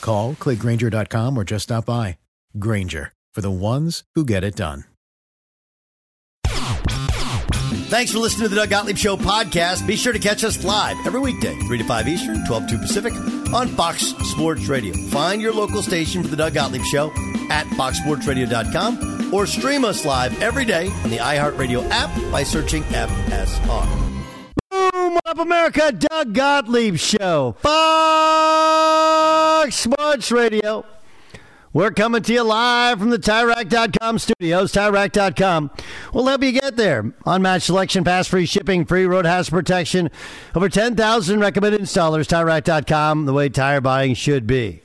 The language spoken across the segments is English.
Call, clickgrainger.com, or just stop by. Grainger, for the ones who get it done. Thanks for listening to the Doug Gottlieb Show podcast. Be sure to catch us live every weekday, 3 to 5 Eastern, 12 to 2 Pacific, on Fox Sports Radio. Find your local station for the Doug Gottlieb Show at foxsportsradio.com or stream us live every day on the iHeartRadio app by searching FSR. Boom! What up, America? Doug Gottlieb Show. Fox Sports Radio. We're coming to you live from the TireRack.com studios. TireRack.com will help you get there. Unmatched selection, fast free shipping, free road hazard protection. Over 10,000 recommended installers. TireRack.com, the way tire buying should be.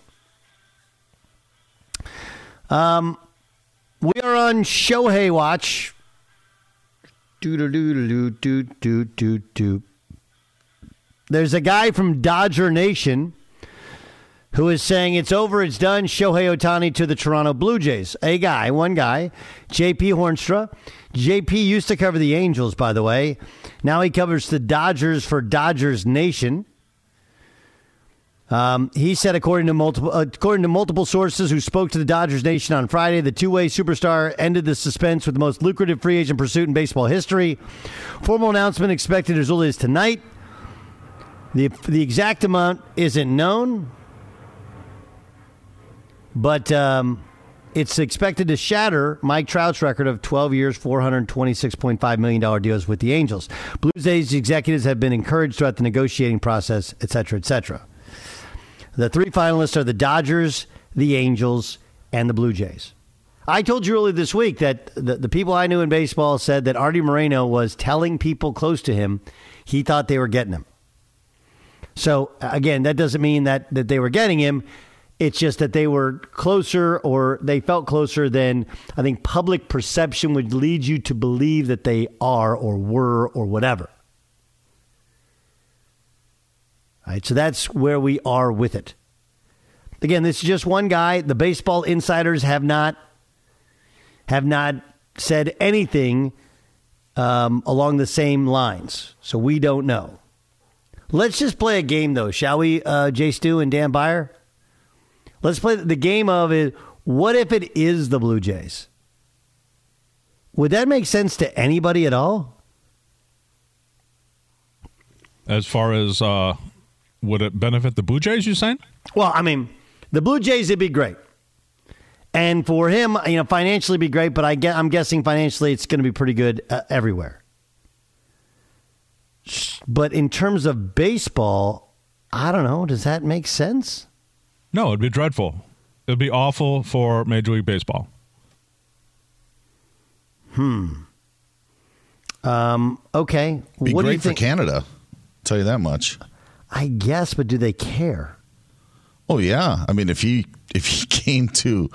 Um, we are on Shohei Watch. Do do do do do do do. There's a guy from Dodger Nation who is saying it's over, it's done. Shohei Ohtani to the Toronto Blue Jays. A guy, one guy, JP Hoornstra. JP used to cover the Angels, by the way. Now he covers the Dodgers for Dodgers Nation. Um, he said, according to multiple according to multiple sources who spoke to the Dodgers Nation on Friday, the two-way superstar ended the suspense with the most lucrative free agent pursuit in baseball history. Formal announcement expected as early as tonight. the The exact amount isn't known, but um, it's expected to shatter Mike Trout's record of 12 years, $426.5 million deals with the Angels. Blue Jays executives have been encouraged throughout the negotiating process, et cetera, et cetera. The three finalists are the Dodgers, the Angels, and the Blue Jays. I told you earlier this week that the, the people I knew in baseball said that Artie Moreno was telling people close to him he thought they were getting him. So, again, that doesn't mean that, that they were getting him. It's just that they were closer or they felt closer than I think public perception would lead you to believe that they are or were or whatever. All right, so that's where we are with it. Again, this is just one guy. The baseball insiders have not have not said anything um, along the same lines, so we don't know. Let's just play a game, though, shall we, uh, Jay Stu and Dan Beyer? Let's play the game of it. What if it is the Blue Jays? Would that make sense to anybody at all? As far as uh, would it benefit the Blue Jays? You saying? Well, I mean, the Blue Jays it'd be great, and for him, you know, financially be great. But I get, I'm guessing financially, it's going to be pretty good uh, everywhere. But in terms of baseball, I don't know. Does that make sense? No, it'd be dreadful. It'd be awful for Major League Baseball. Hmm. Um, okay. Be what do you great for think? Canada. tell you that much. I guess, but do they care? Oh yeah. I mean, if he if he came to,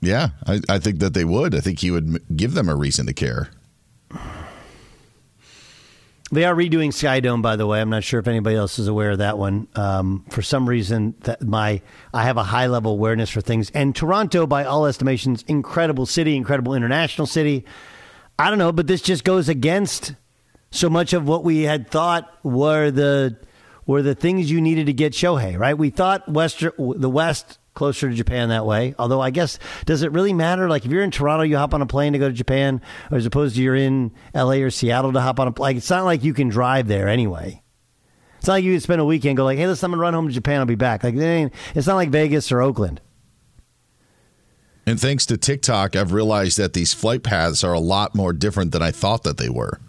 yeah, I, I think that they would. I think he would give them a reason to care. They are redoing Sky Dome, by the way. I'm not sure if anybody else is aware of that one. Um, for some reason, that my I have a high level awareness for things. And Toronto, by all estimations, incredible city, incredible international city. I don't know, but this just goes against so much of what we had thought were the were the things you needed to get Shohei. Right? We thought Western the West closer to Japan that way. Although I guess does it really matter? Like if you're in Toronto, you hop on a plane to go to Japan, as opposed to you're in L.A. or Seattle to hop on a plane. It's not like you can drive there anyway. It's not like you can spend a weekend go like, hey, let's I'm gonna run home to Japan. I'll be back. Like it's not like Vegas or Oakland. And thanks to TikTok, I've realized that these flight paths are a lot more different than I thought that they were.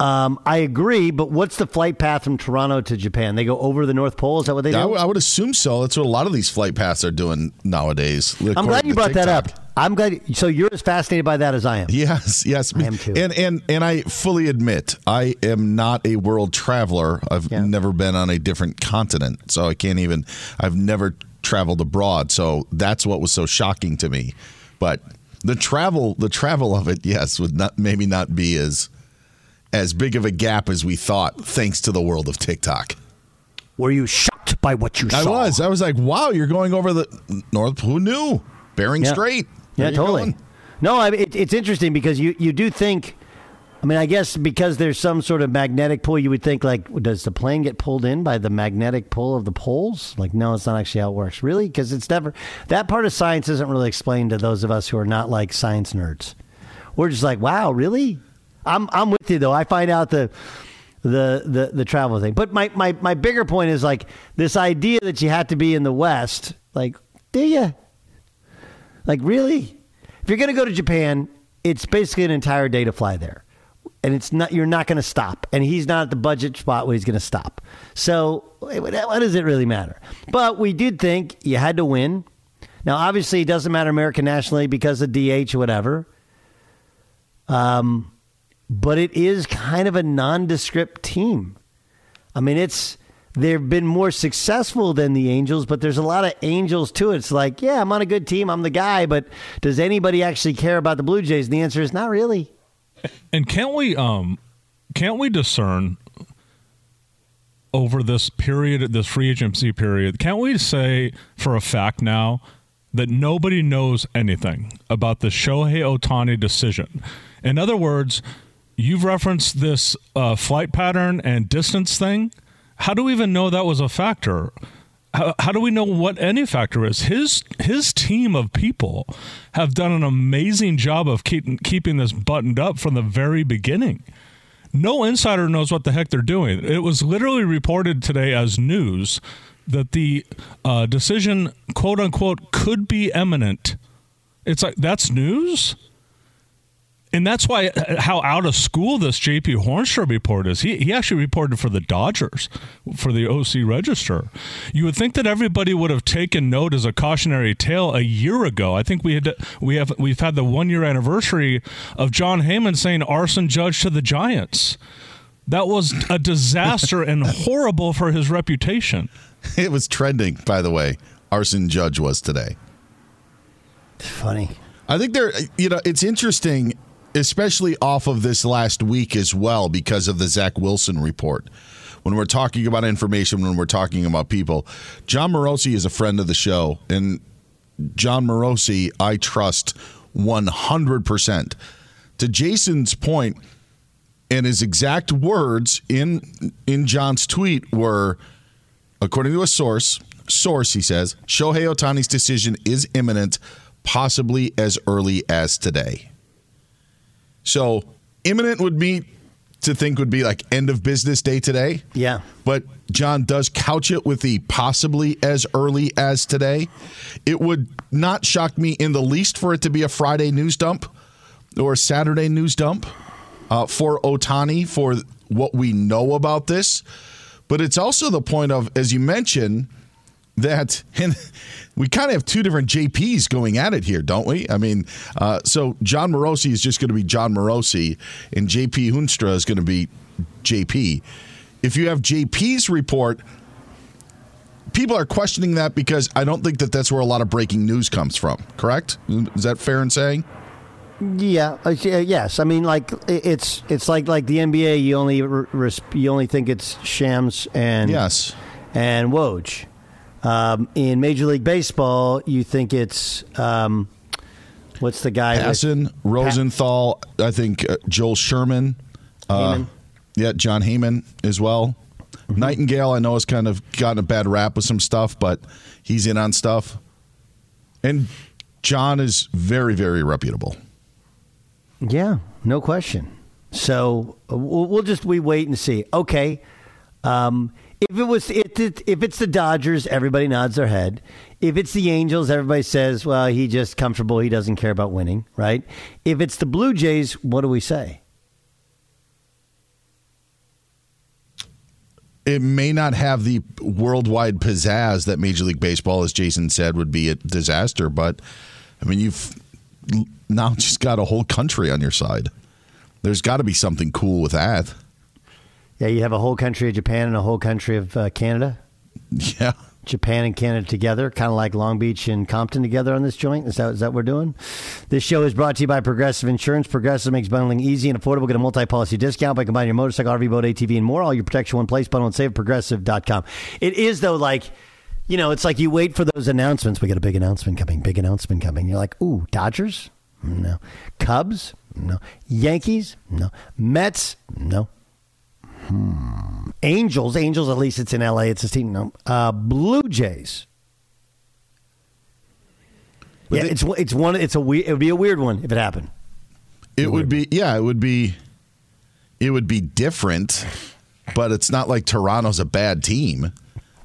Um, I agree, but what's the flight path from Toronto to Japan? They go over the North Pole. Is that what they do? I, w- I would assume so. That's what a lot of these flight paths are doing nowadays. I'm glad you brought TikTok. that up. I'm glad. So you're as fascinated by that as I am. Yes, yes, I am too. And and and I fully admit I am not a world traveler. I've yeah. never been on a different continent, so I can't even. I've never traveled abroad, so that's what was so shocking to me. But the travel, the travel of it, yes, would not maybe not be as as big of a gap as we thought, thanks to the world of TikTok. Were you shocked by what you I saw? I was. I was like, wow, you're going over the North. Who knew? Bering yeah. Strait. yeah, totally. Going. No, I it, it's interesting because you, you do think. I mean, I guess because there's some sort of magnetic pull, you would think like, does the plane get pulled in by the magnetic pull of the poles? Like, no, it's not actually how it works. Really, because it's never that part of science isn't really explained to those of us who are not like science nerds. We're just like, wow, really? I'm I'm with you though. I find out the the the the travel thing. But my my my bigger point is like this idea that you have to be in the West. Like, do you? Like, really? If you're going to go to Japan, it's basically an entire day to fly there. And it's not you're not going to stop. And he's not at the budget spot where he's going to stop. So, what does it really matter? But we did think you had to win. Now, obviously, it doesn't matter American nationally because of DH or whatever. Um, but it is kind of a nondescript team. I mean, it's they've been more successful than the Angels, but there's a lot of Angels too. It's like, yeah, I'm on a good team, I'm the guy, but does anybody actually care about the Blue Jays? And the answer is not really. And can't we um can't we discern over this period, this free agency period, can't we say for a fact now that nobody knows anything about the Shohei Ohtani decision? In other words, you've referenced this uh, flight pattern and distance thing. How do we even know that was a factor? How, how, do we know what any factor is? His his team of people have done an amazing job of keep, keeping this buttoned up from the very beginning. No insider knows what the heck they're doing. It was literally reported today as news that the uh, decision, quote unquote, could be imminent. It's like that's news and that's why uh, how out of school this JP Hoornstra report is. He, he actually reported for the Dodgers for the OC Register. You would think that everybody would have taken note as a cautionary tale a year ago. I think we had we have we've had the one year anniversary of Jon Heyman saying Aaron Judge to the Giants. That was a disaster and horrible for his reputation. It was trending, by the way. Aaron Judge was today. Funny. I think there, you know, it's interesting especially off of this last week as well because of the Zach Wilson report. When we're talking about information, when we're talking about people, Jon Morosi is a friend of the show, and Jon Morosi, I trust 100%. To Jason's point, and his exact words in in Jon's tweet were, according to a source, source he says, Shohei Ohtani's decision is imminent, possibly as early as today. So imminent would be to think would be like end of business day today. Yeah. But John does couch it with the possibly as early as today. It would not shock me in the least for it to be a Friday news dump or a Saturday news dump uh, for Ohtani for what we know about this. But it's also the point of, as you mentioned, that and we kind of have two different JPs going at it here, don't we? I mean, uh, so Jon Morosi is just going to be Jon Morosi, and JP Hoornstra is going to be JP. If you have JP's report, people are questioning that because I don't think that that's where a lot of breaking news comes from. Correct? Is that fair in saying? Yeah, uh, yes. I mean, like it's it's like like the NBA. You only you only think it's Shams and yes and Woj. Um, in Major League Baseball, you think it's um, what's the guy? Passan, with, Rosenthal. Pa- I think uh, Joel Sherman. Uh, yeah, Jon Heyman as well. Mm-hmm. Nightengale, I know, has kind of gotten a bad rap with some stuff, but he's in on stuff. And John is very, very reputable. Yeah, no question. So we'll just we wait and see. Okay, um, if it was if, it, if it's the Dodgers, everybody nods their head. If it's the Angels, everybody says, "Well, he just comfortable. He doesn't care about winning." Right? If it's the Blue Jays, what do we say? It may not have the worldwide pizzazz that Major League Baseball, as Jason said, would be a disaster. But I mean, you've now just got a whole country on your side. There's got to be something cool with that. Yeah, you have a whole country of Japan and a whole country of uh, Canada. Yeah. Japan and Canada together, kind of like Long Beach and Compton together on this joint. Is that, is that what we're doing? This show is brought to you by Progressive Insurance. Progressive makes bundling easy and affordable. Get a multi policy discount by combining your motorcycle, RV, boat, ATV, and more. All your protection one place. Bundle and save progressive.com. It is, though, like, you know, it's like you wait for those announcements. We got a big announcement coming, big announcement coming. You're like, ooh, Dodgers? No. Cubs? No. Yankees? No. Mets? No. Hmm. Angels, Angels. At least it's in L.A. It's a team. No, uh, Blue Jays. But yeah, they, it's it's one. It's a weird. it would be a weird one if it happened. It would be yeah. It would be. It would be different, but it's not like Toronto's a bad team.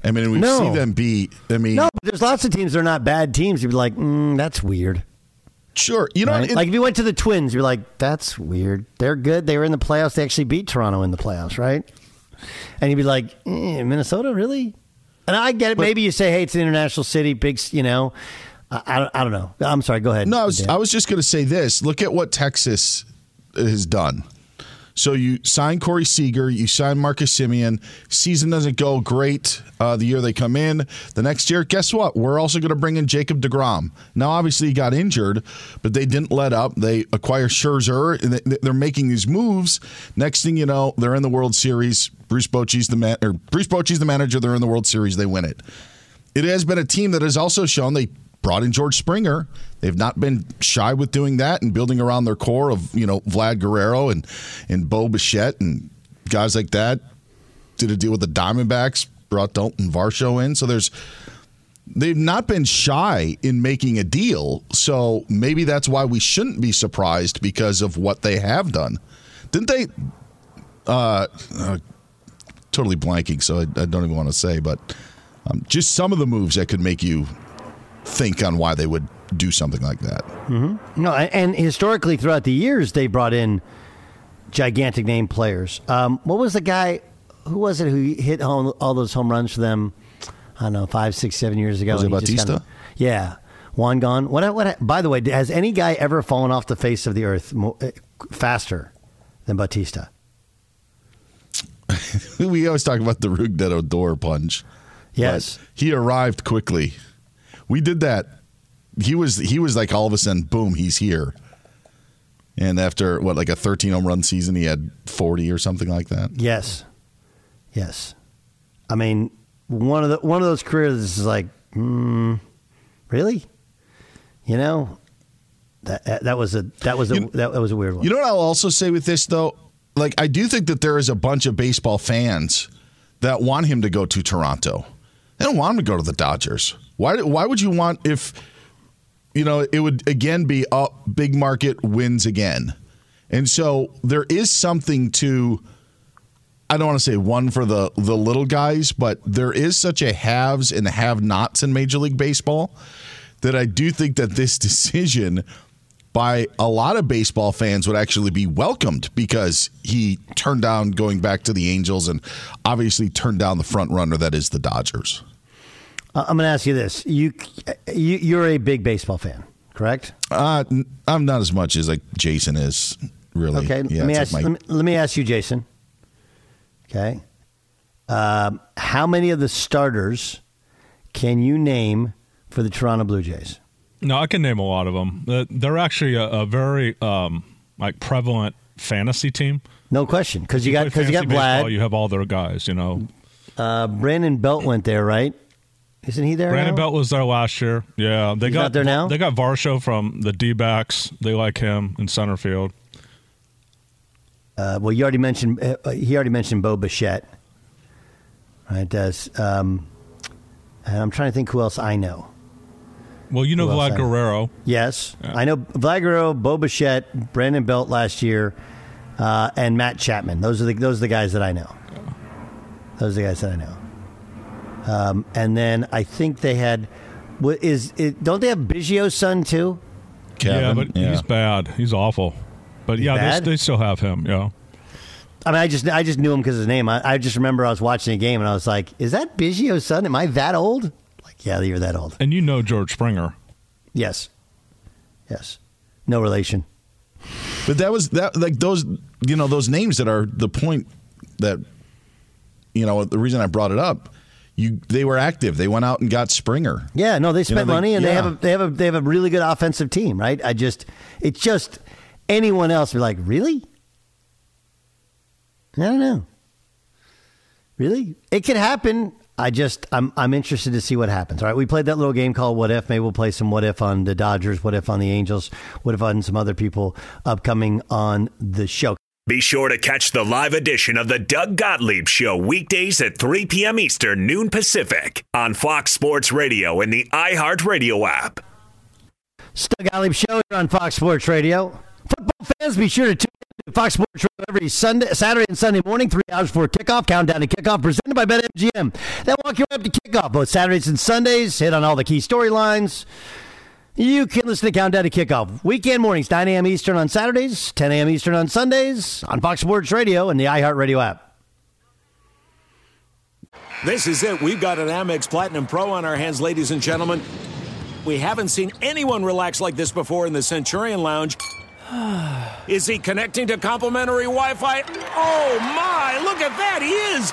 I mean, we no. see them be. I mean, no, but there's lots of teams that are not bad teams. You'd be like, mm, that's weird. Sure, you know, right? it, like if you went to the Twins, you're like, "That's weird." They're good. They were in the playoffs. They actually beat Toronto in the playoffs, right? And you'd be like, eh, "Minnesota, really?" And I get it. But, Maybe you say, "Hey, it's an international city, big," you know. I, I, I don't know. I'm sorry. Go ahead. No, I was, I was just going to say this. Look at what Texas has done. So you sign Corey Seager, you sign Marcus Semien. Season doesn't go great uh, the year they come in. The next year, guess what? We're also going to bring in Jacob DeGrom. Now, obviously, he got injured, but they didn't let up. They acquire Scherzer, and they're making these moves. Next thing you know, they're in the World Series. Bruce Bochy's the man, or Bruce Bochy's the manager. They're in the World Series. They win it. It has been a team that has also shown they brought in George Springer. They've not been shy with doing that and building around their core of you know Vlad Guerrero and and Bo Bichette and guys like that. Did a deal with the Diamondbacks, brought Dalton Varsho in. So there's they've not been shy in making a deal. So maybe that's why we shouldn't be surprised because of what they have done. Didn't they? Uh, uh totally blanking, so I, I, don't even want to say, but um, just some of the moves that could make you think on why they would do something like that. Mm-hmm. No, and historically throughout the years, they brought in gigantic name players. Um, what was the guy? Who was it who hit home, all those home runs for them? I don't know, five, six, seven years ago. Was it Bautista? Kind of, yeah, Juan gone. What, what? By the way, has any guy ever fallen off the face of the earth eh, faster than Bautista? we always talk about the Rougned Odor punch. Yes, he arrived quickly we did that. He was he was like all of a sudden, boom, he's here. And after what, like a 13 home run season, he had 40 or something like that. Yes, yes. I mean, one of the one of those careers is like, mm, really, you know, that that was a that was a you, that, was a weird one. You know what I'll also say with this though, like I do think that there is a bunch of baseball fans that want him to go to Toronto. They don't want him to go to the Dodgers. Why? Why would you want if you know it would again be up big market wins again, and so there is something to. I don't want to say one for the the little guys, but there is such a haves and have-nots in Major League Baseball that I do think that this decision by a lot of baseball fans would actually be welcomed because he turned down going back to the Angels and obviously turned down the front runner that is the Dodgers. Uh, I'm going to ask you this: you, you you're a big baseball fan, correct? Uh, I'm not as much as like Jason is. Really? Okay. Yeah, let me ask. Like my... let, me, let, me, ask you, Jason. Okay. Um, how many of the starters can you name for the Toronto Blue Jays? No, I can name a lot of them. Uh, They're actually a, a very um, like prevalent fantasy team. No question, because you got play because you got fantasy baseball, Vlad. You have all their guys. You know, Uh, Brandon Belt went there, right? Isn't he there? Brandon now? Belt was there last year. Yeah, they He's got not there now? They got Varsho from the D-backs. They like him in center field. Uh, well, you already mentioned uh, he already mentioned Bo Bichette, right? Does um, and I'm trying to think who else I know. Well, you know Who Vlad Guerrero. Yes, I know Vlad Guerrero, Bo Bichette, Brandon Belt last year, uh, and Matt Chapman. Those are the those are the guys that I know. Those are the guys that I know. Um, and then I think they had. What is it? Don't they have Biggio's son too? Kevin, yeah, but he's bad. He's awful. But yeah. They, they still have him. Yeah. I mean, I just I just knew him because his name. I, I just remember I was watching a game and I was like, "Is that Biggio's son? Am I that old?" Like, yeah, you're that old. And you know George Springer. Yes, yes, no relation. But that was that like those you know those names that are the point that you know the reason I brought it up. You they were active. They went out and got Springer. Yeah, no, they spent they- money and they have a they have a they have a really good offensive team, right? I just it's just anyone else would be like, really? I don't know. Really? It could happen. I just I'm I'm interested to see what happens. All right, we played that little game called What If. Maybe we'll play some What If on the Dodgers, What If on the Angels, What If on some other people upcoming on the show. Be sure to catch the live edition of the Doug Gottlieb Show weekdays at 3 p.m. Eastern, noon Pacific on Fox Sports Radio and the iHeartRadio app. Doug Gottlieb Show here on Fox Sports Radio. Football fans, be sure to tune in to Fox Sports Radio every Sunday, Saturday and Sunday morning, three hours before kickoff. Countdown to kickoff, presented by BetMGM. Then walk your way up to kickoff, both Saturdays and Sundays. Hit on all the key storylines. You can listen to Countdown to Kickoff weekend mornings, 9 a.m. Eastern on Saturdays, 10 a.m. Eastern on Sundays on Fox Sports Radio and the iHeartRadio app. This is it. We've got an Amex Platinum Pro on our hands, ladies and gentlemen. We haven't seen anyone relax like this before in the Centurion Lounge. Is he connecting to complimentary Wi Fi? Oh my, look at that, he is!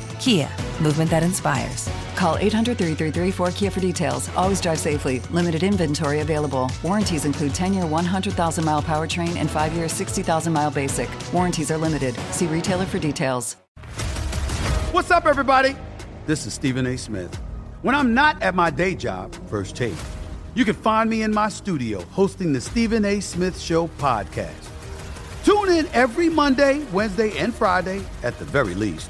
Kia, movement that inspires. Call 800 333 4KIA for details. Always drive safely. Limited inventory available. Warranties include 10 year 100,000 mile powertrain and 5 year 60,000 mile basic. Warranties are limited. See retailer for details. What's up, everybody? This is Stephen A. Smith. When I'm not at my day job, First Take, you can find me in my studio hosting the Stephen A. Smith Show podcast. Tune in every Monday, Wednesday, and Friday, at the very least,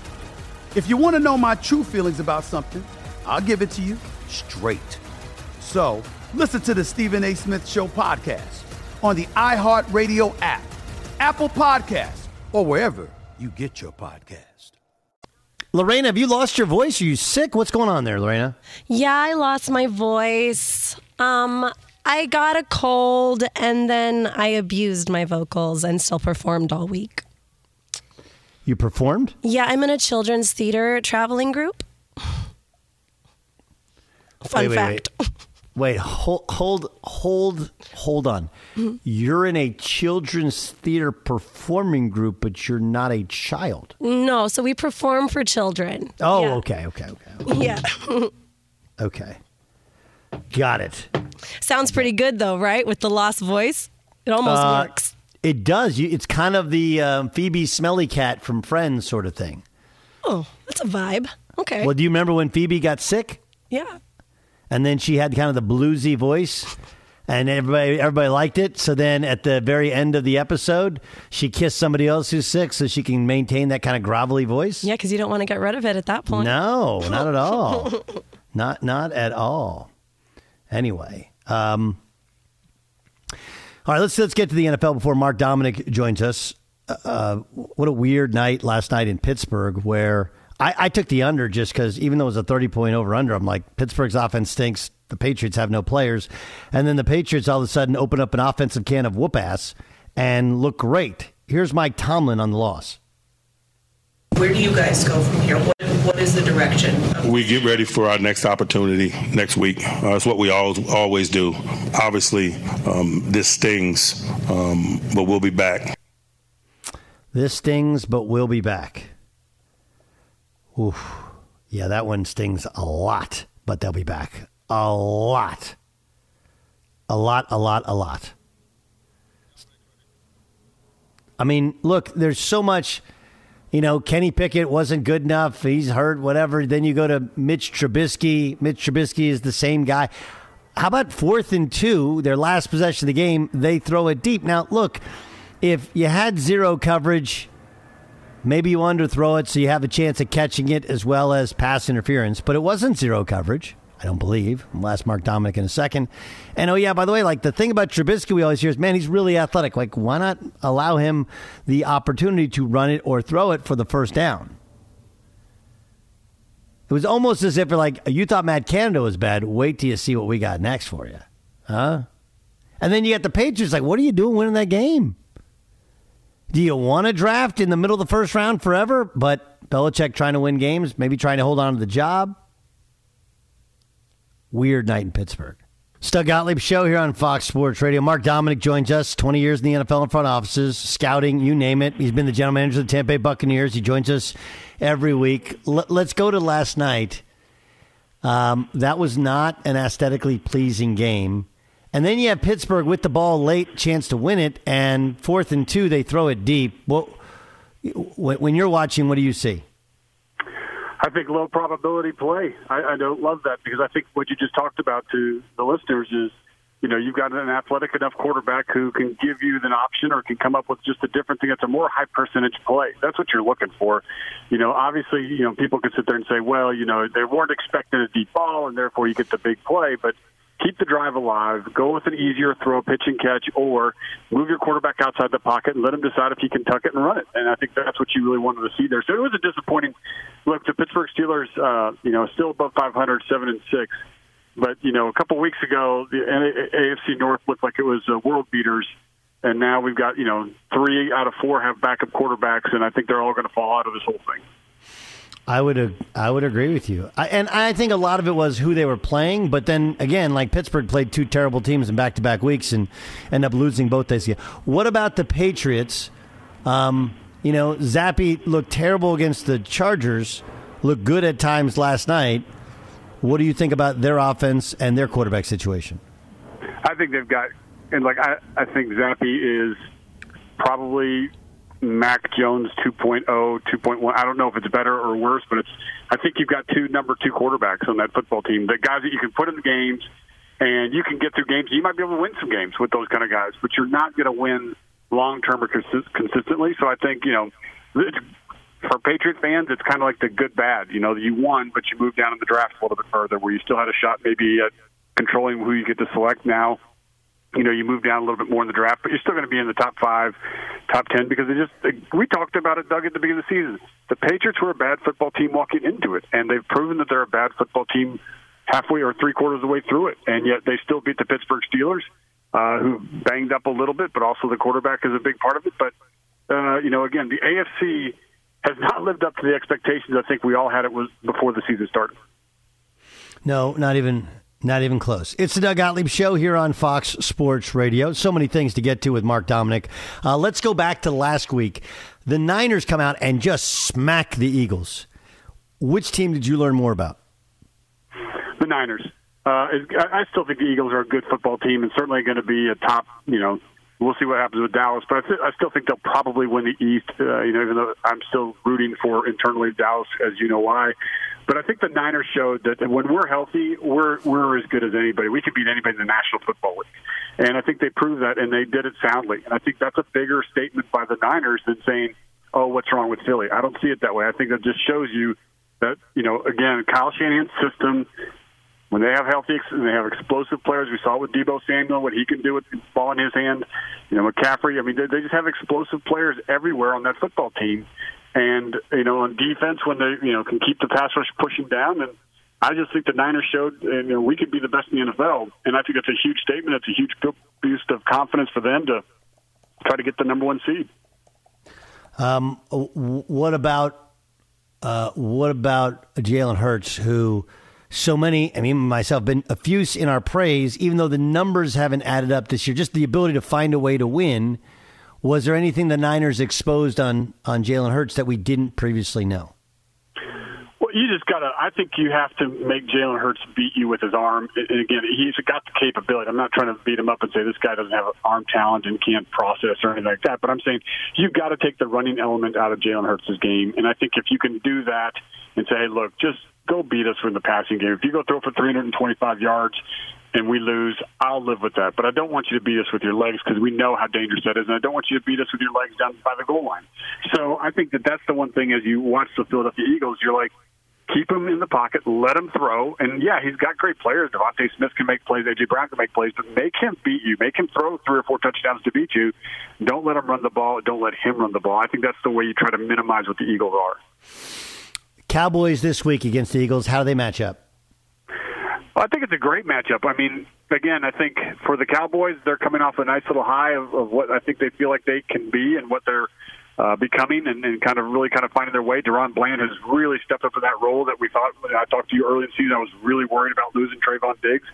If you want to know my true feelings about something, I'll give it to you straight. So listen to the Stephen A. Smith Show podcast on the iHeartRadio app, Apple Podcasts, or wherever you get your podcast. Lorena, have you lost your voice? Are you sick? What's going on there, Lorena? Yeah, I lost my voice. Um, I got a cold and then I abused my vocals and still performed all week. You performed? Yeah, I'm in a children's theater traveling group. Fun wait, wait, fact. Wait, wait hold, hold, hold, hold on. Mm-hmm. You're in a children's theater performing group, but you're not a child. No, so we perform for children. Oh, Yeah. okay, okay, okay, Yeah. okay. Got it. Sounds pretty good though, right? With the lost voice. It almost Uh, works. It does. It's kind of the um, Phoebe Smelly Cat from Friends sort of thing. Oh, that's a vibe. Okay. Well, do you remember when Phoebe got sick? yeah. and then she had kind of the bluesy voice, and everybody everybody liked it. So then at the very end of the episode, she kissed somebody else who's sick, so she can maintain that kind of grovelly voice. Yeah, because you don't want to get rid of it at that point. No, not at all. not not at all. Anyway, um, all right, let's let's get to the NFL before Mark Dominik joins us. Uh, what a weird night last night in Pittsburgh, where I, I took the under just because even though it was a thirty point over under, I'm like Pittsburgh's offense stinks. The Patriots have no players, and then the Patriots all of a sudden open up an offensive can of whoop ass and look great. Here's Mike Tomlin on the loss. Where do you guys go from here? What, what is the direction? We get ready for our next opportunity next week. Uh, it's what we always, always do. Obviously, um, this stings, um, but we'll be back. This stings, but we'll be back. Oof. Yeah, that one stings a lot, but they'll be back. A lot. A lot, a lot, a lot. I mean, look, there's so much you know, Kenny Pickett wasn't good enough. He's hurt, whatever. Then you go to Mitch Trubisky. Mitch Trubisky is the same guy. How about fourth and two, their last possession of the game, they throw it deep. Now, look, if you had zero coverage, maybe you underthrow it so you have a chance of catching it as well as pass interference, but it wasn't zero coverage. I don't believe. I'll ask Mark Dominik in a second. And oh yeah, by the way, like the thing about Trubisky we always hear is, man, he's really athletic. Like, why not allow him the opportunity to run it or throw it for the first down? It was almost as if like, you thought Matt Canada was bad. Wait till you see what we got next for you, huh? And then you get the Patriots. Like, what are you doing winning that game? Do you want to draft in the middle of the first round forever? But Belichick trying to win games, maybe trying to hold on to the job. Weird night in Pittsburgh. Doug Gottlieb show here on Fox Sports Radio. Mark Dominik joins us. 20 years in the NFL in front offices, scouting, you name it. He's been the general manager of the Tampa Bay Buccaneers. He joins us every week. L- let's go to last night. Um, that was not an aesthetically pleasing game. And then you have Pittsburgh with the ball late, chance to win it, and fourth and two, they throw it deep. What, when you're watching, what do you see? I think low probability play. I, I don't love that because I think what you just talked about to the listeners is, you know, you've got an athletic enough quarterback who can give you an option or can come up with just a different thing that's a more high percentage play. That's what you're looking for. You know, obviously, you know, people can sit there and say, well, you know, they weren't expecting a deep ball and therefore you get the big play, but keep the drive alive, go with an easier throw, pitch and catch, or move your quarterback outside the pocket and let him decide if he can tuck it and run it. And I think that's what you really wanted to see there. So it was a disappointing look. The Pittsburgh Steelers, uh, you know, still above 500, seven and six. But you know, a couple weeks ago, the AFC North looked like it was uh, world beaters, and now we've got you know three out of four have backup quarterbacks, and I think they're all going to fall out of this whole thing. I would I would agree with you, I, and I think a lot of it was who they were playing. But then again, like Pittsburgh played two terrible teams in back to back weeks and end up losing both days. What about the Patriots? Um, you know, Zappe looked terrible against the Chargers. Looked good at times last night. What do you think about their offense and their quarterback situation? I think they've got, and like I, I think Zappe is probably Mac Jones 2.0, 2.1. I don't know if it's better or worse, but it's. I think you've got two number two quarterbacks on that football team. The guys that you can put in the games, and you can get through games. You might be able to win some games with those kind of guys, but you're not going to win long term or consist- consistently. So I think you know, for Patriot fans, it's kind of like the good bad. You know, you won, but you moved down in the draft a little bit further, where you still had a shot maybe at controlling who you get to select now you know, you move down a little bit more in the draft, but you're still going to be in the top five, top ten because they just we talked about it, Doug, at the beginning of the season. The Patriots were a bad football team walking into it, and they've proven that they're a bad football team halfway or three quarters of the way through it, and yet they still beat the Pittsburgh Steelers, uh, who banged up a little bit, but also the quarterback is a big part of it. But uh, you know, again, the AFC has not lived up to the expectations I think we all had it was before the season started. No, not even not even close. It's the Doug Gottlieb Show here on Fox Sports Radio. So many things to get to with Mark Dominik. Uh, let's go back to last week. The Niners come out and just smack the Eagles. Which team did you learn more about? The Niners. Uh, I still think the Eagles are a good football team and certainly going to be a top, you know, we'll see what happens with Dallas. But I, th- I still think they'll probably win the East. Uh, you know, even though I'm still rooting for internally Dallas, as you know why. But I think the Niners showed that when we're healthy, we're we're as good as anybody. We can beat anybody in the National Football League, and I think they proved that, and they did it soundly. And I think that's a bigger statement by the Niners than saying, "Oh, what's wrong with Philly?" I don't see it that way. I think that just shows you that you know, again, Kyle Shanahan's system when they have healthy and they have explosive players, we saw with Deebo Samuel what he can do with the ball in his hand. You know, McCaffrey. I mean, they, they just have explosive players everywhere on that football team. And you know, on defense, when they you know can keep the pass rush pushing down, and I just think the Niners showed you know we could be the best in the NFL, and I think it's a huge statement. It's a huge boost of confidence for them to try to get the number one seed. Um, what about uh, what about Jalen Hurts, who so many, I mean, myself, been effuse in our praise, even though the numbers haven't added up this year, just the ability to find a way to win. Was there anything the Niners exposed on, on Jalen Hurts that we didn't previously know? Well, you just got to, I think you have to make Jalen Hurts beat you with his arm. And again, he's got the capability. I'm not trying to beat him up and say this guy doesn't have an arm talent and can't process or anything like that, but I'm saying you've got to take the running element out of Jalen Hurts' game. And I think if you can do that and say, look, just go beat us in the passing game. If you go throw for 325 yards and we lose, I'll live with that. But I don't want you to beat us with your legs because we know how dangerous that is, and I don't want you to beat us with your legs down by the goal line. So I think that that's the one thing as you watch the Philadelphia Eagles, you're like, keep him in the pocket, let him throw, and yeah, he's got great players. DeVonta Smith can make plays, AJ Brown can make plays, but make him beat you, make him throw three or four touchdowns to beat you. Don't let him run the ball. Don't let him run the ball. I think that's the way you try to minimize what the Eagles are. Cowboys this week against the Eagles. How do they match up? Well, I think it's a great matchup. I mean, again, I think for the Cowboys, they're coming off a nice little high of, of what I think they feel like they can be and what they're uh, becoming and, and kind of really kind of finding their way. DaRon Bland has really stepped up in that role that we thought. I talked to you early in the season, I was really worried about losing Trevon Diggs.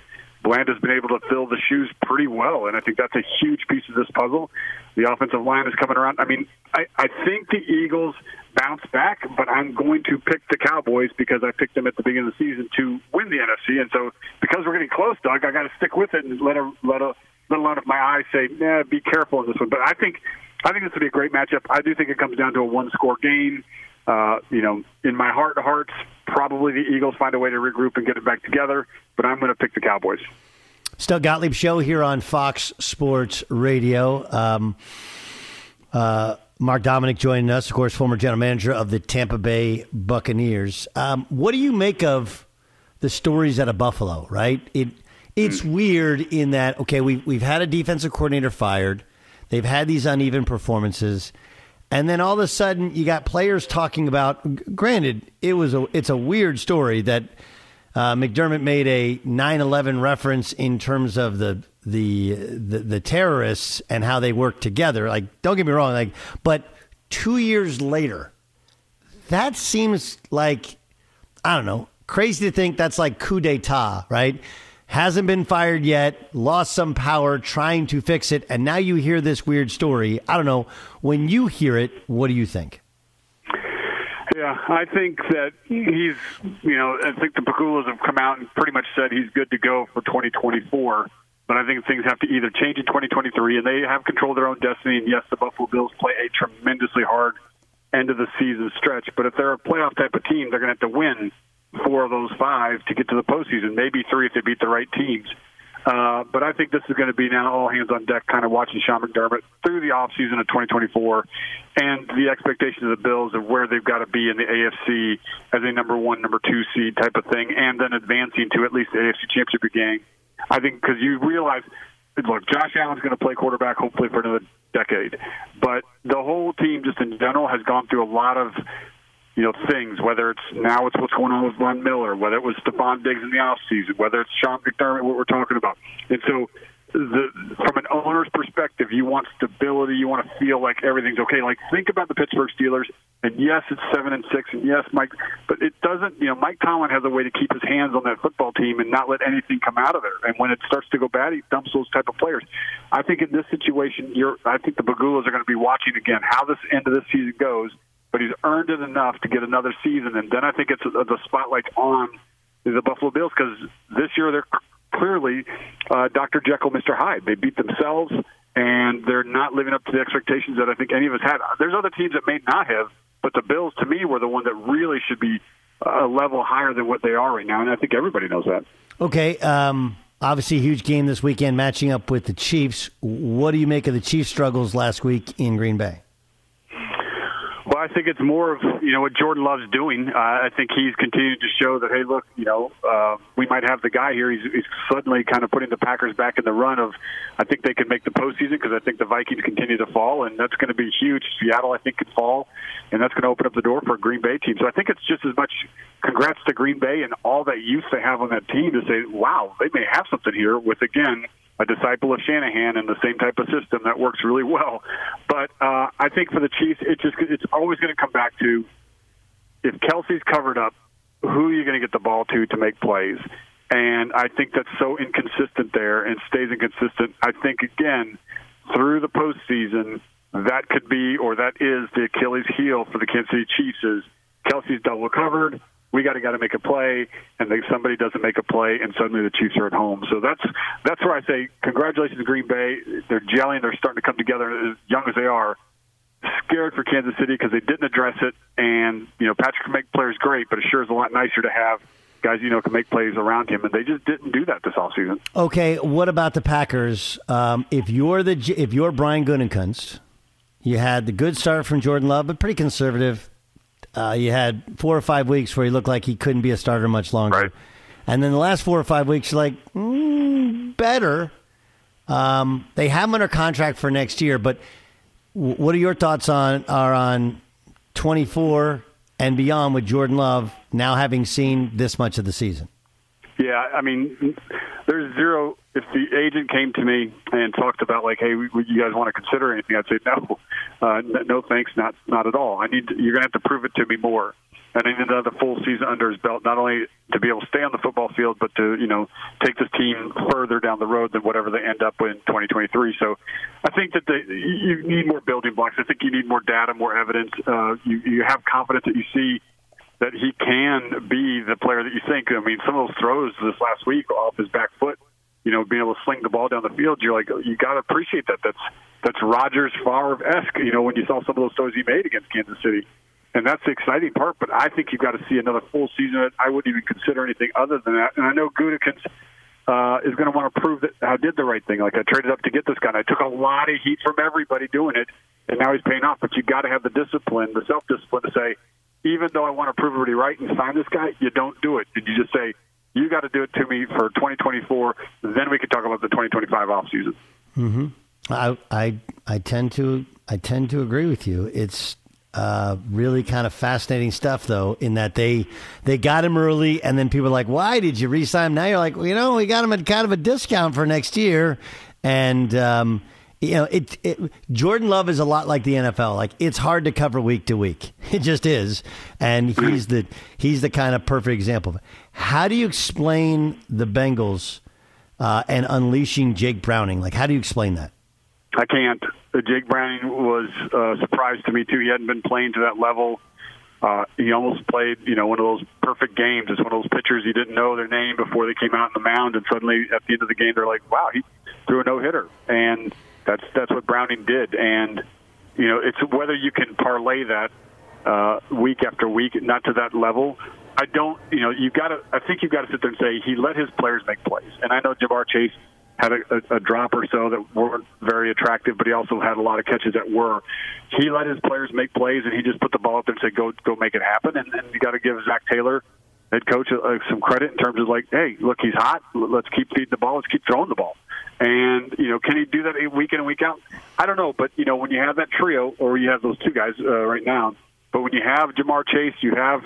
Bland has been able to fill the shoes pretty well, and I think that's a huge piece of this puzzle. The offensive line is coming around. I mean, I, I think the Eagles bounce back, but I'm going to pick the Cowboys because I picked them at the beginning of the season to win the NFC, and so because we're getting close, Doug, I got to stick with it and let a, let a, let alone if my eyes say, nah, be careful in this one. But I think I think this would be a great matchup. I do think it comes down to a one score game. Uh, you know, in my heart of hearts, probably the Eagles find a way to regroup and get it back together, but I'm going to pick the Cowboys. Doug Gottlieb show here on Fox Sports Radio. Um, uh, Mark Dominik joining us, of course, former general manager of the Tampa Bay Buccaneers. Um, what do you make of the stories out of Buffalo? Right, it it's weird in that okay, we we've had a defensive coordinator fired, they've had these uneven performances, and then all of a sudden you got players talking about. Granted, it was a it's a weird story that uh, McDermott made a 9/11 reference in terms of the, the the the terrorists and how they work together. Like, don't get me wrong, like, but two years later, that seems like I don't know, crazy to think that's like coup d'état, right? Hasn't been fired yet, lost some power, trying to fix it, and now you hear this weird story. I don't know. When you hear it, what do you think? Yeah, I think that he's, you know, I think the Pegulas have come out and pretty much said he's good to go for 2024. But I think things have to either change in 2023, and they have control of their own destiny. And yes, the Buffalo Bills play a tremendously hard end of the season stretch. But if they're a playoff type of team, they're going to have to win four of those five to get to the postseason, maybe three if they beat the right teams. Uh, but I think this is going to be now all hands on deck, kind of watching Sean McDermott through the offseason of 2024 and the expectations of the Bills of where they've got to be in the AFC as a number one, number two seed type of thing, and then advancing to at least the AFC Championship game. I think because you realize, look, Josh Allen's going to play quarterback hopefully for another decade, but the whole team just in general has gone through a lot of you know, things, whether it's now it's what's going on with Von Miller, whether it was Stefon Diggs in the offseason, whether it's Sean McDermott, what we're talking about. And so the, from an owner's perspective, you want stability. You want to feel like everything's okay. Like think about the Pittsburgh Steelers, and yes, it's seven and six, and yes, Mike, but it doesn't. You know, Mike Tomlin has a way to keep his hands on that football team and not let anything come out of there. And when it starts to go bad, he dumps those type of players. I think in this situation, you're. I think the Pegulas are going to be watching again how this end of this season goes but he's earned it enough to get another season. And then I think it's the spotlight on the Buffalo Bills because this year they're clearly uh, Dr. Jekyll, Mr. Hyde. They beat themselves and they're not living up to the expectations that I think any of us had. There's other teams that may not have, but the Bills, to me, were the one that really should be a level higher than what they are right now, and I think everybody knows that. Okay. Um, obviously, huge game this weekend, matching up with the Chiefs. What do you make of the Chiefs' struggles last week in Green Bay? Well, I think it's more of you know what Jordan Love's doing. Uh, I think he's continued to show that hey, look, you know, uh, we might have the guy here. He's, he's suddenly kind of putting the Packers back in the run of. I think they can make the postseason because I think the Vikings continue to fall, and that's going to be huge. Seattle, I think, could fall, and that's going to open up the door for a Green Bay team. So I think it's just as much congrats to Green Bay and all that youth they have on that team to say, wow, they may have something here with again a disciple of Shanahan and the same type of system that works really well. But uh, I think for the Chiefs, it just it's always going to come back to if Kelce's covered up, who are you going to get the ball to to make plays? And I think that's so inconsistent there and stays inconsistent. I think again through the postseason, that could be or that is the Achilles heel for the Kansas City Chiefs. Is Kelce's double covered? We got to got to make a play, and they, somebody doesn't make a play, and suddenly the Chiefs are at home. So that's that's where I say congratulations to Green Bay. They're gelling. They're starting to come together as young as they are. Scared for Kansas City because they didn't address it, and you know Patrick can make players great, but it sure is a lot nicer to have guys you know can make plays around him, and they just didn't do that this offseason. Okay, what about the Packers? Um, if you're the if you're Brian Gutekunst, you had the good start from Jordan Love, but pretty conservative uh, you had four or five weeks where he looked like he couldn't be a starter much longer. Right. And then the last four or five weeks, you're like, mm, better. Um, they have him under contract for next year, but what are your thoughts on are on 24 and beyond with Jordan Love now having seen this much of the season? Yeah, I mean, there's zero. If the agent came to me and talked about like, hey, would you guys want to consider anything? I'd say no, uh, no, thanks, not not at all. I need to, you're gonna have to prove it to me more. And I need another full season under his belt, not only to be able to stay on the football field, but to you know take this team further down the road than whatever they end up in 2023. So, I think that the, you need more building blocks. I think you need more data, more evidence. Uh, you you have confidence that you see that he can be the player that you think. I mean, some of those throws this last week off his back foot, you know, being able to sling the ball down the field, you're like, you got to appreciate that. That's that's Rodgers Favre esque. You know, when you saw some of those throws he made against Kansas City, and that's the exciting part. But I think you've got to see another full season. I wouldn't even consider anything other than that. And I know Gutekunst uh, is going to want to prove that I did the right thing. Like I traded up to get this guy. And I took a lot of heat from everybody doing it, and now he's paying off. But you got to have the discipline, the self discipline to say even though I want to prove everybody right and sign this guy, you don't do it. You just say, you got to do it to me for 2024. Then we can talk about the 2025 offseason. Mm-hmm. I, I, I tend to, I tend to agree with you. It's uh, really kind of fascinating stuff, though, in that they they got him early, and then people are like, "Why did you re-sign him?" Now you're like, well, you know, we got him at kind of a discount for next year, and um, you know, it, it, Jordan Love is a lot like the NFL. Like it's hard to cover week to week. It just is, and he's the he's the kind of perfect example. of it. How do you explain the Bengals uh, and unleashing Jake Browning? Like, how do you explain that? I can't. Uh, Jake Browning was a surprise to me too. He hadn't been playing to that level. Uh, he almost played, you know, one of those perfect games. It's one of those pitchers you didn't know their name before they came out on the mound, and suddenly at the end of the game, they're like, "Wow, he threw a no hitter!" And that's that's what Browning did, and you know it's whether you can parlay that uh, week after week, not to that level. I don't, you know, you got to. I think you've got to sit there and say he let his players make plays, and I know Ja'Marr Chase had a, a, a drop or so that weren't very attractive, but he also had a lot of catches that were. He let his players make plays, and he just put the ball up there and said, "Go, go, make it happen." And, and you got to give Zac Taylor, head coach, uh, some credit in terms of like, "Hey, look, he's hot. Let's keep feeding the ball. Let's keep throwing the ball." And you know, can he do that week in and week out? I don't know, but you know, when you have that trio, or you have those two guys uh, right now, but when you have Ja'Marr Chase, you have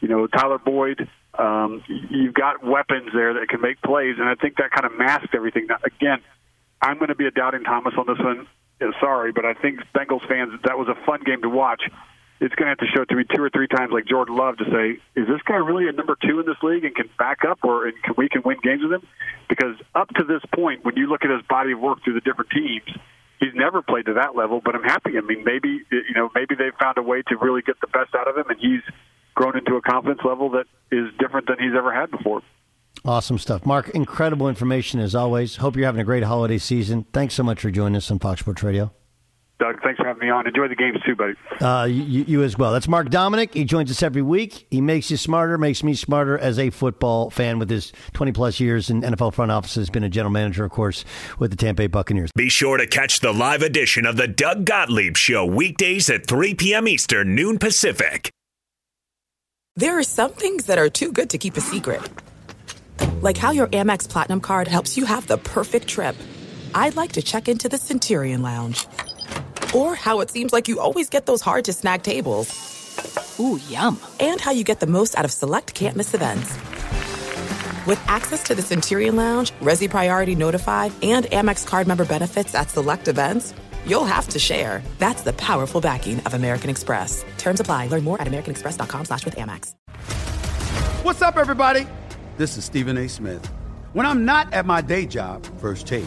you know Tyler Boyd. Um, you've got weapons there that can make plays, and I think that kind of masked everything. Now, again, I'm going to be a doubting Thomas on this one. Sorry, but I think Bengals fans that was a fun game to watch it's going to have to show it to me two or three times, like Jordan Love, to say, is this guy really a number two in this league and can back up, or and can, we can win games with him? Because up to this point, when you look at his body of work through the different teams, he's never played to that level. But I'm happy. I mean, maybe you know, maybe they've found a way to really get the best out of him, and he's grown into a confidence level that is different than he's ever had before. Awesome stuff. Mark, incredible information as always. Hope you're having a great holiday season. Thanks so much for joining us on Fox Sports Radio. Doug, thanks for having me on. Enjoy the games too, buddy. Uh, you, you as well. That's Mark Dominik. He joins us every week. He makes you smarter, makes me smarter as a football fan with his 20 plus years in NFL front offices. Been a general manager, of course, with the Tampa Bay Buccaneers. Be sure to catch the live edition of the Doug Gottlieb Show weekdays at 3 p.m. Eastern, noon Pacific. There are some things that are too good to keep a secret. Like how your Amex Platinum card helps you have the perfect trip. I'd like to check into the Centurion Lounge. Or how it seems like you always get those hard to snag tables. Ooh, yum. And how you get the most out of select can't miss events. With access to the Centurion Lounge, Resy Priority Notified, and Amex card member benefits at select events, you'll have to share. That's the powerful backing of American Express. Terms apply. Learn more at americanexpress.com slash with Amex. What's up, everybody? This is Stephen A. Smith. When I'm not at my day job, First Take,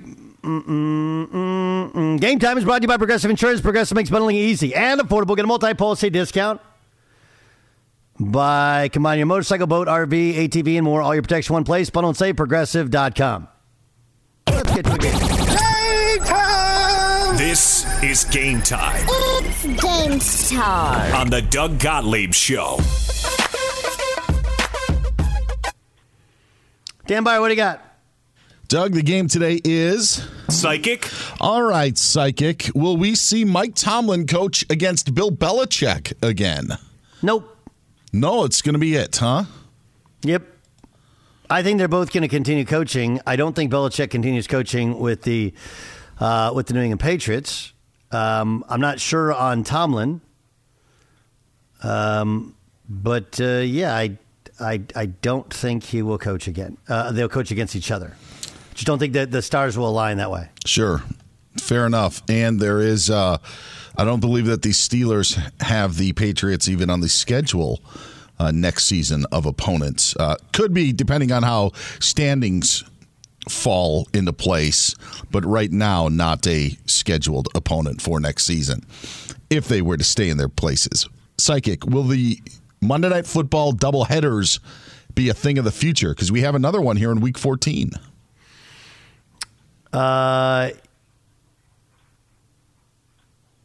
Mm-mm-mm-mm. Game time is brought to you by Progressive Insurance. Progressive makes bundling easy and affordable. Get a multi-policy discount by combining your motorcycle, boat, RV, ATV, and more. All your protection in one place. Bundle and save. Progressive.com. Let's get to the game. Game time! This is game time It's game time. on the Doug Gottlieb Show. Dan Beyer, what do you got? Doug, the game today is Psychic. All right, Psychic. Will we see Mike Tomlin coach against Bill Belichick again? Nope. No, it's going to be it, huh? Yep. I think they're both going to continue coaching. I don't think Belichick continues coaching with the uh, with the New England Patriots. Um, I'm not sure on Tomlin. Um, but uh, yeah, I, I I don't think he will coach again. Uh, they'll coach against each other. Just don't think that the stars will align that way. Sure. Fair enough. And there is, uh, I don't believe that the Steelers have the Patriots even on the schedule uh, next season of opponents. Uh, could be, depending on how standings fall into place, but right now, not a scheduled opponent for next season if they were to stay in their places. Psychic, will the Monday Night Football double headers be a thing of the future? Because we have another one here in week 14. Uh,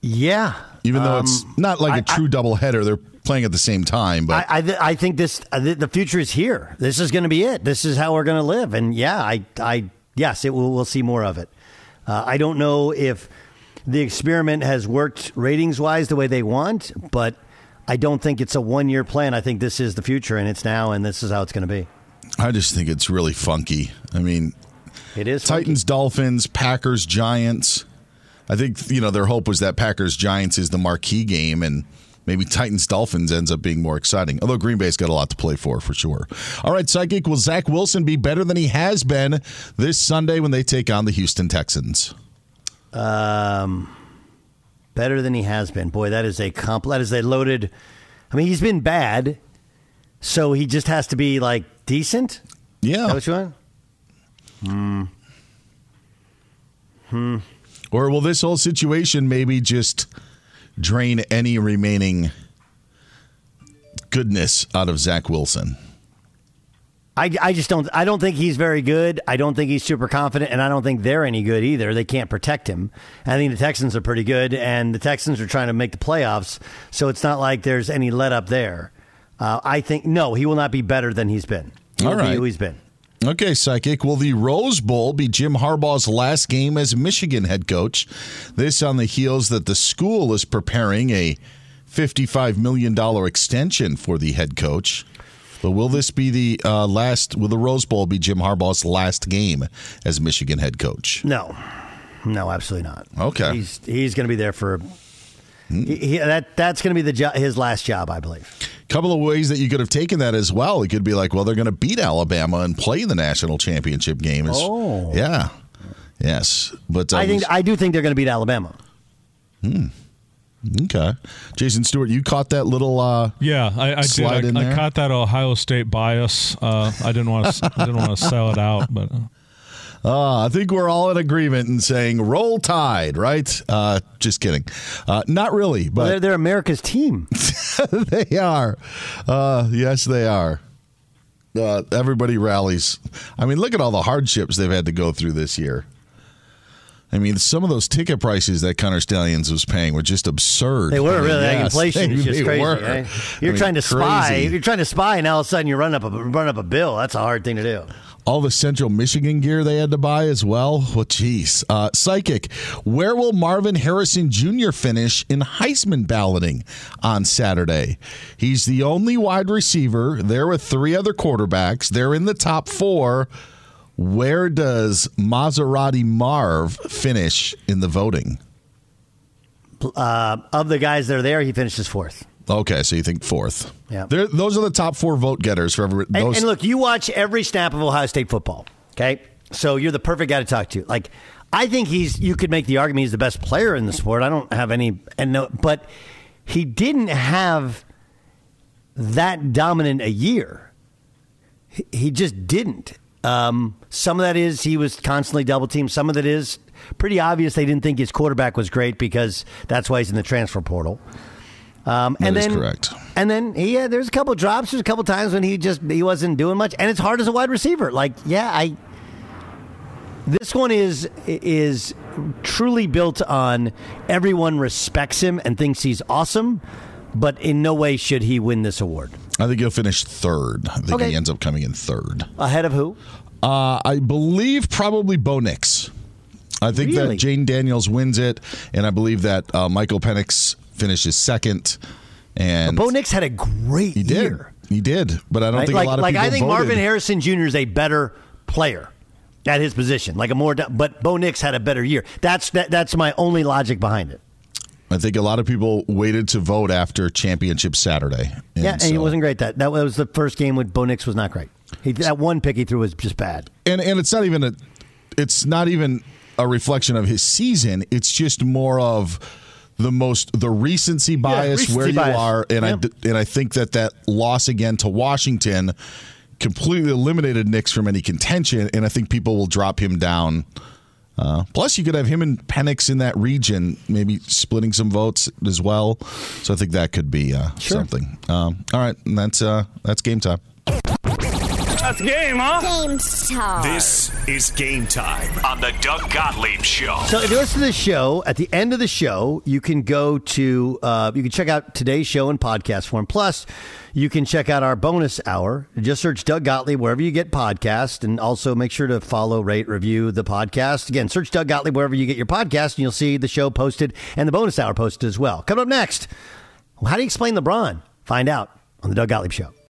yeah. Even though Um, it's not like a I- true double header, they're playing at the same time. But I, I, I think this uh, the the future is here. This is going to be it. This is how we're going to live. And yeah, I, I yes, it will, we'll see more of it. Uh, I don't know if the experiment has worked ratings wise the way they want, but I don't think it's a one year plan. I think this is the future, and it's now, and this is how it's going to be. I just think it's really funky. I mean, it is Titans, Dolphins, Packers, Giants. I think you know their hope was that Packers Giants is the marquee game, and maybe Titans Dolphins ends up being more exciting. Although Green Bay's got a lot to play for, for sure. All right, psychic. Will Zach Wilson be better than he has been this Sunday when they take on the Houston Texans? Um, better than he has been. Boy, that is a comp. That is a loaded. I mean, he's been bad, so he just has to be like decent. Yeah. That what you want? Hmm. Hmm. Or will this whole situation maybe just drain any remaining goodness out of Zach Wilson? I, I just don't I don't think he's very good. I don't think he's super confident, and I don't think they're any good either. They can't protect him. I think the Texans are pretty good, and the Texans are trying to make the playoffs, so it's not like there's any let up there. Uh, I think no, he will not be better than he's been. All be who he's been. Okay, Psychic. Will the Rose Bowl be Jim Harbaugh's last game as Michigan head coach? This on the heels that the school is preparing a $55 million extension for the head coach. But will this be the uh, last, will the Rose Bowl be Jim Harbaugh's last game as Michigan head coach? No, no, absolutely not. Okay. He's he's going to be there for he, he- that. That's going to be the jo- his last job, I believe. Couple of ways that you could have taken that as well. It could be like, well, they're going to beat Alabama and play the national championship game. It's- Oh. yeah, yes, but uh, I think I do think they're going to beat Alabama. Hmm. Okay, Jason Stewart, you caught that little uh, Yeah, I, I did. slide in I, I there. caught that Ohio State bias. Uh, I didn't want to. I didn't want to sell it out, but uh, I think we're all in agreement in saying roll tide, right? Uh, just kidding. Uh, not really, Well, but they're, they're America's team. they are. Uh, yes, they are. Uh, everybody rallies. I mean, look at all the hardships they've had to go through this year. I mean, some of those ticket prices that Connor Stalions was paying were just absurd. They were I mean, really yes, inflation is just crazy. eh? You're mean, trying to spy. You're trying to spy, and all of a sudden you run up a run up a bill. That's a hard thing to do. All the Central Michigan gear they had to buy as well. Well, geez. Uh, Psychic, where will Marvin Harrison Jr. finish in Heisman balloting on Saturday? He's the only wide receiver. There with three other quarterbacks. They're in the top four. Where does Maserati Marv finish in the voting? Uh, of the guys that are there, he finishes fourth. Okay, so you think fourth? Yeah. They're, those are the top four vote getters for every. And, Those, and look, you watch every snap of Ohio State football. Okay, so you're the perfect guy to talk to. Like, I think he's. You could make the argument he's the best player in the sport. I don't have any, and no, but he didn't have that dominant a year. He, he just didn't. Um, some of that is he was constantly double teamed. Some of that is pretty obvious. They didn't think his quarterback was great because that's why he's in the transfer portal. Um, and That is then, correct. And then he had, there's a couple drops. There's a couple times when he just he wasn't doing much, and it's hard as a wide receiver. Like, yeah, I. This one is is truly built on everyone respects him and thinks he's awesome, but in no way should he win this award. I think he'll finish third. I think Okay. he ends up coming in third. Ahead of who? Uh, I believe probably Bo Nix. I think Really? that Jayden Daniels wins it, and I believe that uh, Michael Penix finishes second. And Bo Nix had a great he did. year. He did, but I don't Like, think like, a lot of like people I think voted. Marvin Harrison Jr. is a better player at his position, like a more. But Bo Nix had a better year. That's that, that's my only logic behind it. I think a lot of people waited to vote after Championship Saturday. And yeah, and he so- wasn't great. That that was the first game with Bo Nix was not great. He, that one pick he threw was just bad. and and it's not even a it's not even a reflection of his season it's just more of the most the recency bias recency where you bias. are and Yep. I and I think that that loss again to Washington completely eliminated Nix from any contention and I think people will drop him down uh, plus, you could have him and Penix in that region, maybe splitting some votes as well. So I think that could be uh, something. Um, all right, and that's uh, that's game time. That's game, huh? Game time. This is game time on the Doug Gottlieb Show. So if you listen to the show, at the end of the show, you can go to uh, you can check out today's show in podcast form. Plus, you can check out our bonus hour. Just search Doug Gottlieb wherever you get podcast, and also make sure to follow, rate, review the podcast. Again, search Doug Gottlieb wherever you get your podcast, and you'll see the show posted and the bonus hour posted as well. Coming up next, how do you explain LeBron? Find out on the Doug Gottlieb Show.